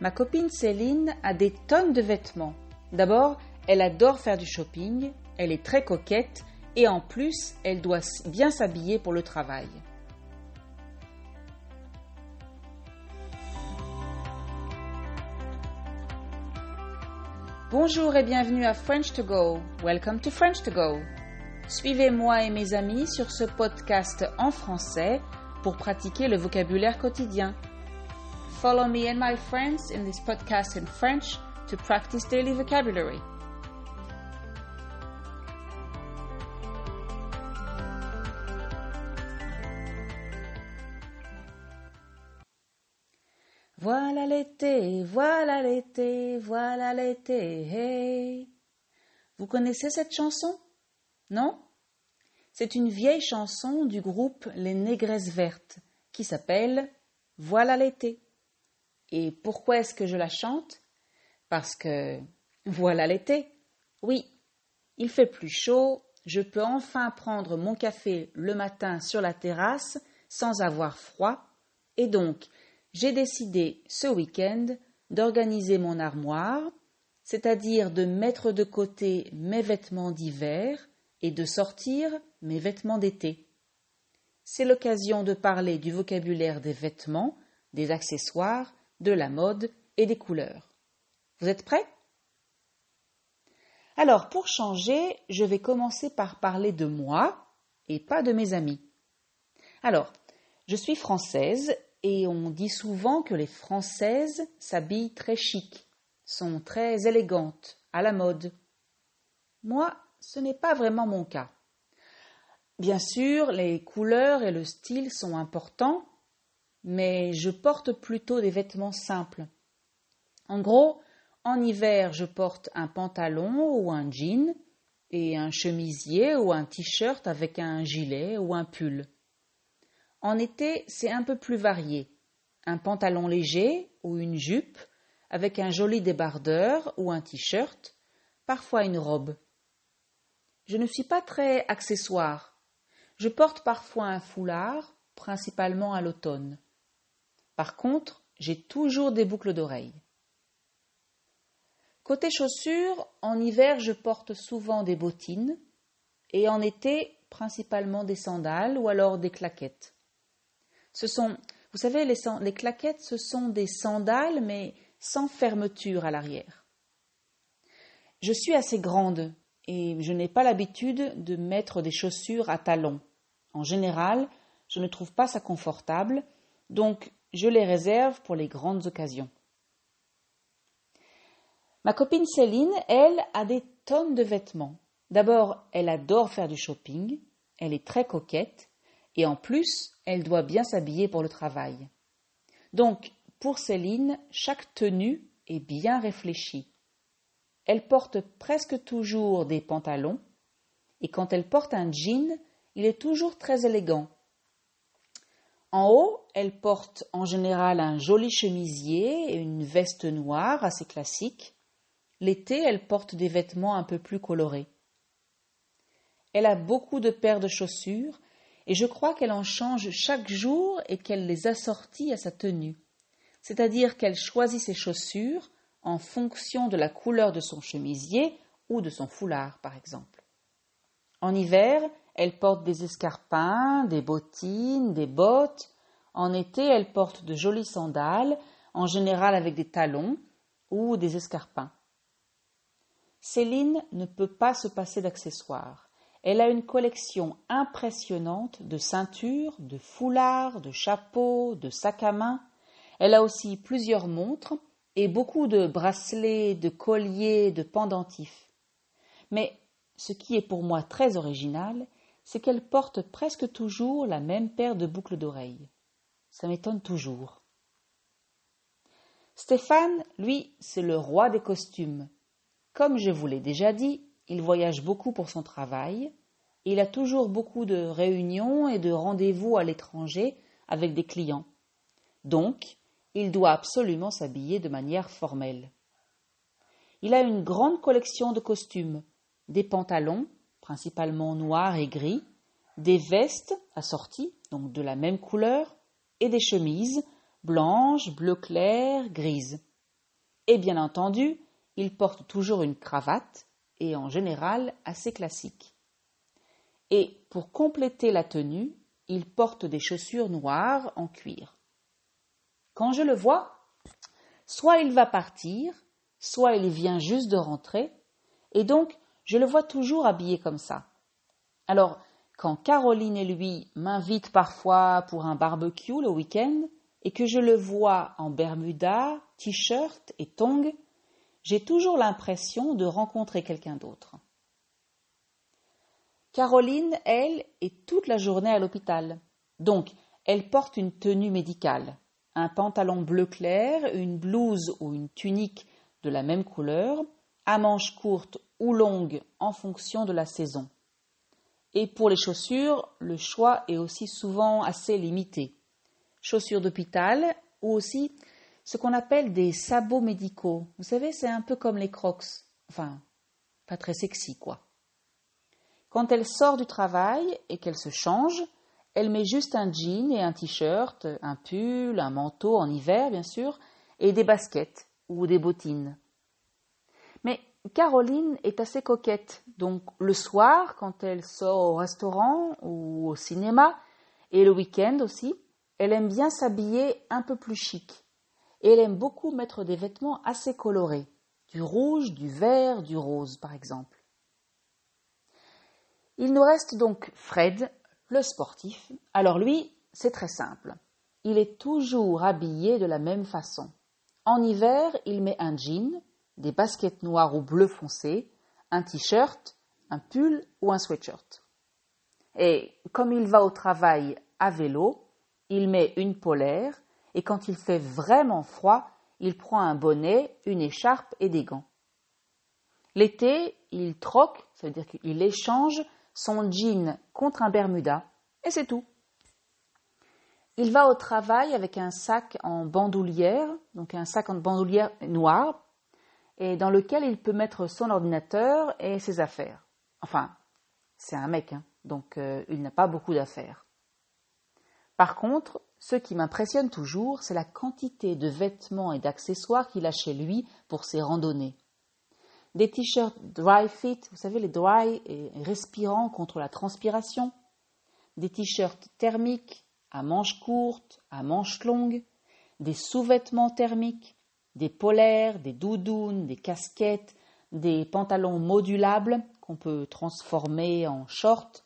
Ma copine Céline a des tonnes de vêtements. D'abord, elle adore faire du shopping, elle est très coquette et en plus, elle doit bien s'habiller pour le travail. Bonjour et bienvenue à French to Go. Welcome to French to Go. Suivez-moi et mes amis sur ce podcast en français pour pratiquer le vocabulaire quotidien. Follow me and my friends in this podcast in French to practice daily vocabulary. Voilà l'été, voilà l'été, voilà l'été, hey. Vous connaissez cette chanson? Non? C'est une vieille chanson du groupe Les Négresses Vertes qui s'appelle Voilà l'été. Et pourquoi est-ce que je la chante? Parce que voilà l'été. Oui, il fait plus chaud, je peux enfin prendre mon café le matin sur la terrasse sans avoir froid, et donc j'ai décidé ce week-end d'organiser mon armoire, c'est-à-dire de mettre de côté mes vêtements d'hiver et de sortir mes vêtements d'été. C'est l'occasion de parler du vocabulaire des vêtements, des accessoires de la mode et des couleurs. Vous êtes prêts? Alors, pour changer, je vais commencer par parler de moi et pas de mes amis. Alors, je suis française et on dit souvent que les Françaises s'habillent très chic, sont très élégantes, à la mode. Moi, ce n'est pas vraiment mon cas. Bien sûr, les couleurs et le style sont importants, mais je porte plutôt des vêtements simples. En gros, en hiver, je porte un pantalon ou un jean et un chemisier ou un t-shirt avec un gilet ou un pull. En été, c'est un peu plus varié. Un pantalon léger ou une jupe avec un joli débardeur ou un t-shirt, parfois une robe. Je ne suis pas très accessoire. Je porte parfois un foulard, principalement à l'automne. Par contre, j'ai toujours des boucles d'oreilles. Côté chaussures, en hiver, je porte souvent des bottines et en été, principalement des sandales ou alors des claquettes. Ce sont, vous savez, les, claquettes, ce sont des sandales mais sans fermeture à l'arrière. Je suis assez grande et je n'ai pas l'habitude de mettre des chaussures à talons. En général, je ne trouve pas ça confortable, donc je les réserve pour les grandes occasions. Ma copine Céline, elle, a des tonnes de vêtements. D'abord, elle adore faire du shopping, elle est très coquette, et en plus, elle doit bien s'habiller pour le travail. Donc, pour Céline, chaque tenue est bien réfléchie. Elle porte presque toujours des pantalons, et quand elle porte un jean, il est toujours très élégant, en haut, elle porte en général un joli chemisier et une veste noire assez classique. L'été, elle porte des vêtements un peu plus colorés. Elle a beaucoup de paires de chaussures et je crois qu'elle en change chaque jour et qu'elle les assortit à sa tenue. C'est-à-dire qu'elle choisit ses chaussures en fonction de la couleur de son chemisier ou de son foulard, par exemple. En hiver, elle porte des escarpins, des bottines, des bottes. En été, elle porte de jolies sandales, en général avec des talons ou des escarpins. Céline ne peut pas se passer d'accessoires. Elle a une collection impressionnante de ceintures, de foulards, de chapeaux, de sacs à main. Elle a aussi plusieurs montres et beaucoup de bracelets, de colliers, de pendentifs. Mais ce qui est pour moi très original, c'est qu'elle porte presque toujours la même paire de boucles d'oreilles. Ça m'étonne toujours. Stéphane, lui, c'est le roi des costumes. Comme je vous l'ai déjà dit, il voyage beaucoup pour son travail, il a toujours beaucoup de réunions et de rendez-vous à l'étranger avec des clients. Donc, il doit absolument s'habiller de manière formelle. Il a une grande collection de costumes, des pantalons, principalement noir et gris, des vestes assorties, donc de la même couleur, et des chemises blanches, bleu clair, grises. Et bien entendu, il porte toujours une cravate, et en général assez classique. Et pour compléter la tenue, il porte des chaussures noires en cuir. Quand je le vois, soit il va partir, soit il vient juste de rentrer, et donc je le vois toujours habillé comme ça. Alors, quand Caroline et lui m'invitent parfois pour un barbecue le week-end, et que je le vois en bermuda, t-shirt et tongs, j'ai toujours l'impression de rencontrer quelqu'un d'autre. Caroline, elle, est toute la journée à l'hôpital. Donc, elle porte une tenue médicale, un pantalon bleu clair, une blouse ou une tunique de la même couleur, à manches courtes ou longues en fonction de la saison. Et pour les chaussures, le choix est aussi souvent assez limité. Chaussures d'hôpital ou aussi ce qu'on appelle des sabots médicaux. Vous savez, c'est un peu comme les crocs. Enfin, pas très sexy, quoi. Quand elle sort du travail et qu'elle se change, elle met juste un jean et un t-shirt, un pull, un manteau en hiver, bien sûr, et des baskets ou des bottines. Caroline est assez coquette, donc le soir, quand elle sort au restaurant ou au cinéma, et le week-end aussi, elle aime bien s'habiller un peu plus chic et elle aime beaucoup mettre des vêtements assez colorés, du rouge, du vert, du rose par exemple. Il nous reste donc Fred, le sportif. Alors lui, c'est très simple. Il est toujours habillé de la même façon. En hiver, il met un jean, des baskets noires ou bleu foncé, un t-shirt, un pull ou un sweatshirt. Et comme il va au travail à vélo, il met une polaire et quand il fait vraiment froid, il prend un bonnet, une écharpe et des gants. L'été, il troque, ça veut dire qu'il échange son jean contre un bermuda, et c'est tout. Il va au travail avec un sac en bandoulière, donc un sac en bandoulière noir, et dans lequel il peut mettre son ordinateur et ses affaires. Enfin, c'est un mec, hein, donc euh, il n'a pas beaucoup d'affaires. Par contre, ce qui m'impressionne toujours, c'est la quantité de vêtements et d'accessoires qu'il a chez lui pour ses randonnées. Des t-shirts dry fit, vous savez, les dry et respirants contre la transpiration. Des t-shirts thermiques à manches courtes, à manches longues. Des sous-vêtements thermiques, des polaires, des doudounes, des casquettes, des pantalons modulables qu'on peut transformer en shorts.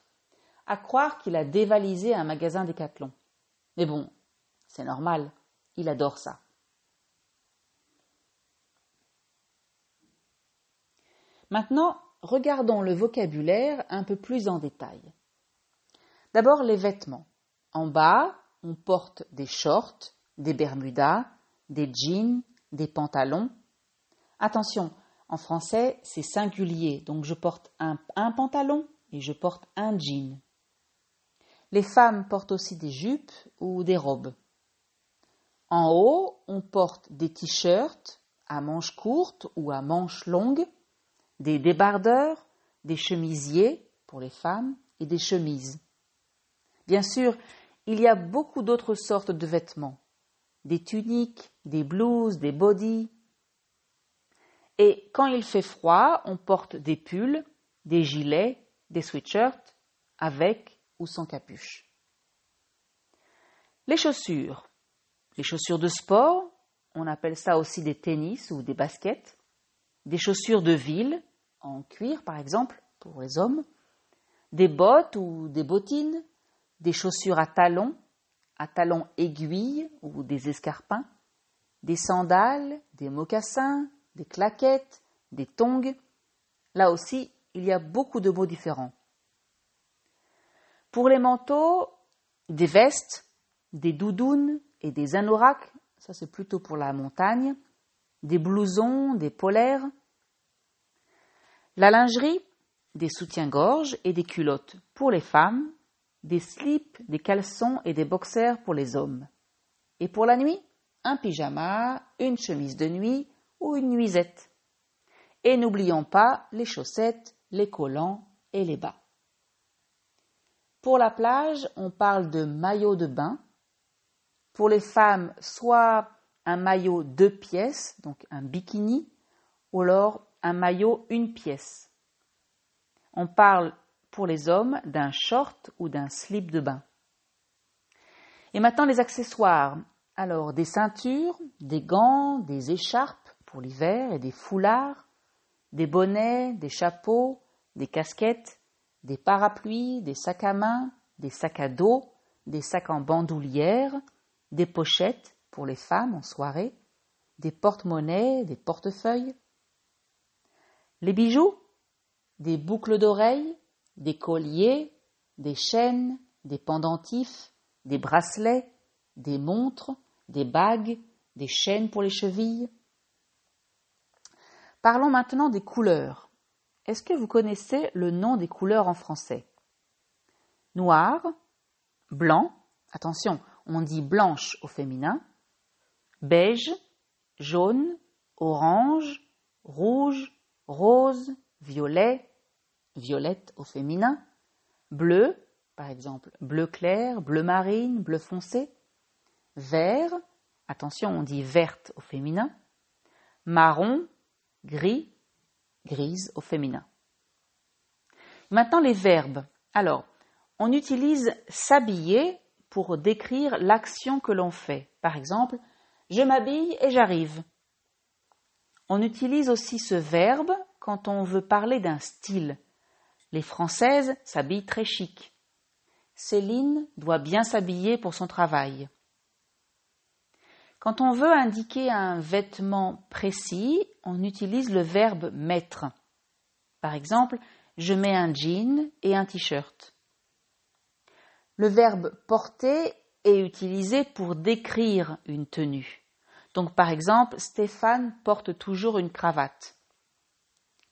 À croire qu'il a dévalisé un magasin Décathlon. Mais bon, c'est normal, il adore ça. Maintenant, regardons le vocabulaire un peu plus en détail. D'abord les vêtements. En bas, on porte des shorts, des bermudas, des jeans, des pantalons. Attention, en français, c'est singulier, donc je porte un, un, pantalon et je porte un jean. Les femmes portent aussi des jupes ou des robes. En haut, on porte des t-shirts à manches courtes ou à manches longues, des débardeurs, des chemisiers pour les femmes et des chemises. Bien sûr, il y a beaucoup d'autres sortes de vêtements, des tuniques, des blouses, des bodys. Et quand il fait froid, on porte des pulls, des gilets, des sweatshirts avec ou sans capuche. Les chaussures. Les chaussures de sport, on appelle ça aussi des tennis ou des baskets. Des chaussures de ville, en cuir par exemple, pour les hommes. Des bottes ou des bottines. Des chaussures à talons, à talons aiguilles ou des escarpins. Des sandales, des mocassins, des claquettes, des tongs. Là aussi, il y a beaucoup de mots différents. Pour les manteaux, des vestes, des doudounes et des anoraks, ça c'est plutôt pour la montagne, des blousons, des polaires. La lingerie, des soutiens-gorge et des culottes pour les femmes, des slips, des caleçons et des boxers pour les hommes. Et pour la nuit, un pyjama, une chemise de nuit ou une nuisette. Et n'oublions pas les chaussettes, les collants et les bas. Pour la plage, on parle de maillot de bain. Pour les femmes, soit un maillot deux pièces, donc un bikini, ou alors un maillot une pièce. On parle pour les hommes d'un short ou d'un slip de bain. Et maintenant les accessoires. Alors des ceintures, des gants, des écharpes pour l'hiver et des foulards, des bonnets, des chapeaux, des casquettes, des parapluies, des sacs à main, des sacs à dos, des sacs en bandoulière, des pochettes pour les femmes en soirée, des porte-monnaies, des portefeuilles. Les bijoux, des boucles d'oreilles, des colliers, des chaînes, des pendentifs, des bracelets, des montres, des bagues, des chaînes pour les chevilles. Parlons maintenant des couleurs. Est-ce que vous connaissez le nom des couleurs en français? Noir, blanc, attention, on dit blanche au féminin, beige, jaune, orange, rouge, rose, violet, violette au féminin, bleu, par exemple bleu clair, bleu marine, bleu foncé, vert, attention on dit verte au féminin, marron, gris, grise au féminin. Maintenant les verbes. Alors, on utilise s'habiller pour décrire l'action que l'on fait. Par exemple, je m'habille et j'arrive. On utilise aussi ce verbe quand on veut parler d'un style. Les Françaises s'habillent très chic. Céline doit bien s'habiller pour son travail. Quand on veut indiquer un vêtement précis, on utilise le verbe mettre. Par exemple, je mets un jean et un t-shirt. Le verbe porter est utilisé pour décrire une tenue. Donc par exemple, Stéphane porte toujours une cravate.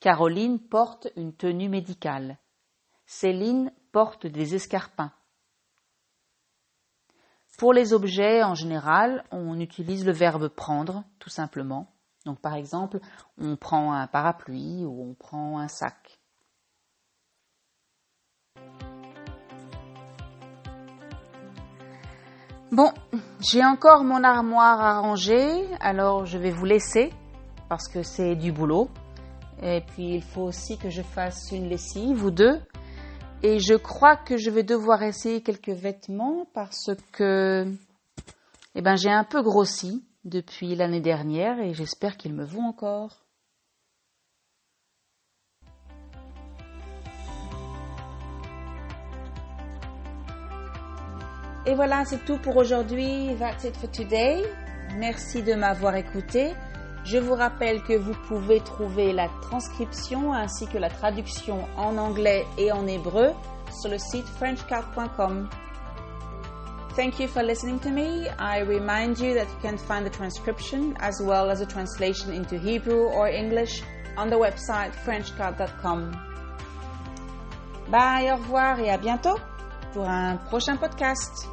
Caroline porte une tenue médicale. Céline porte des escarpins. Pour les objets, en général, on utilise le verbe prendre, tout simplement. Donc, par exemple, on prend un parapluie ou on prend un sac. Bon, j'ai encore mon armoire à ranger, alors je vais vous laisser parce que c'est du boulot. Et puis il faut aussi que je fasse une lessive ou deux. Et je crois que je vais devoir essayer quelques vêtements parce que eh ben, j'ai un peu grossi depuis l'année dernière et j'espère qu'ils me vont encore. Et voilà, c'est tout pour aujourd'hui. That's it for today. Merci de m'avoir écouté. Je vous rappelle que vous pouvez trouver la transcription ainsi que la traduction en anglais et en hébreu sur le site frenchcard.com. Thank you for listening to me. I remind you that you can find the transcription as well as a translation into Hebrew or English on the website frenchcard.com. Bye, au revoir et à bientôt pour un prochain podcast.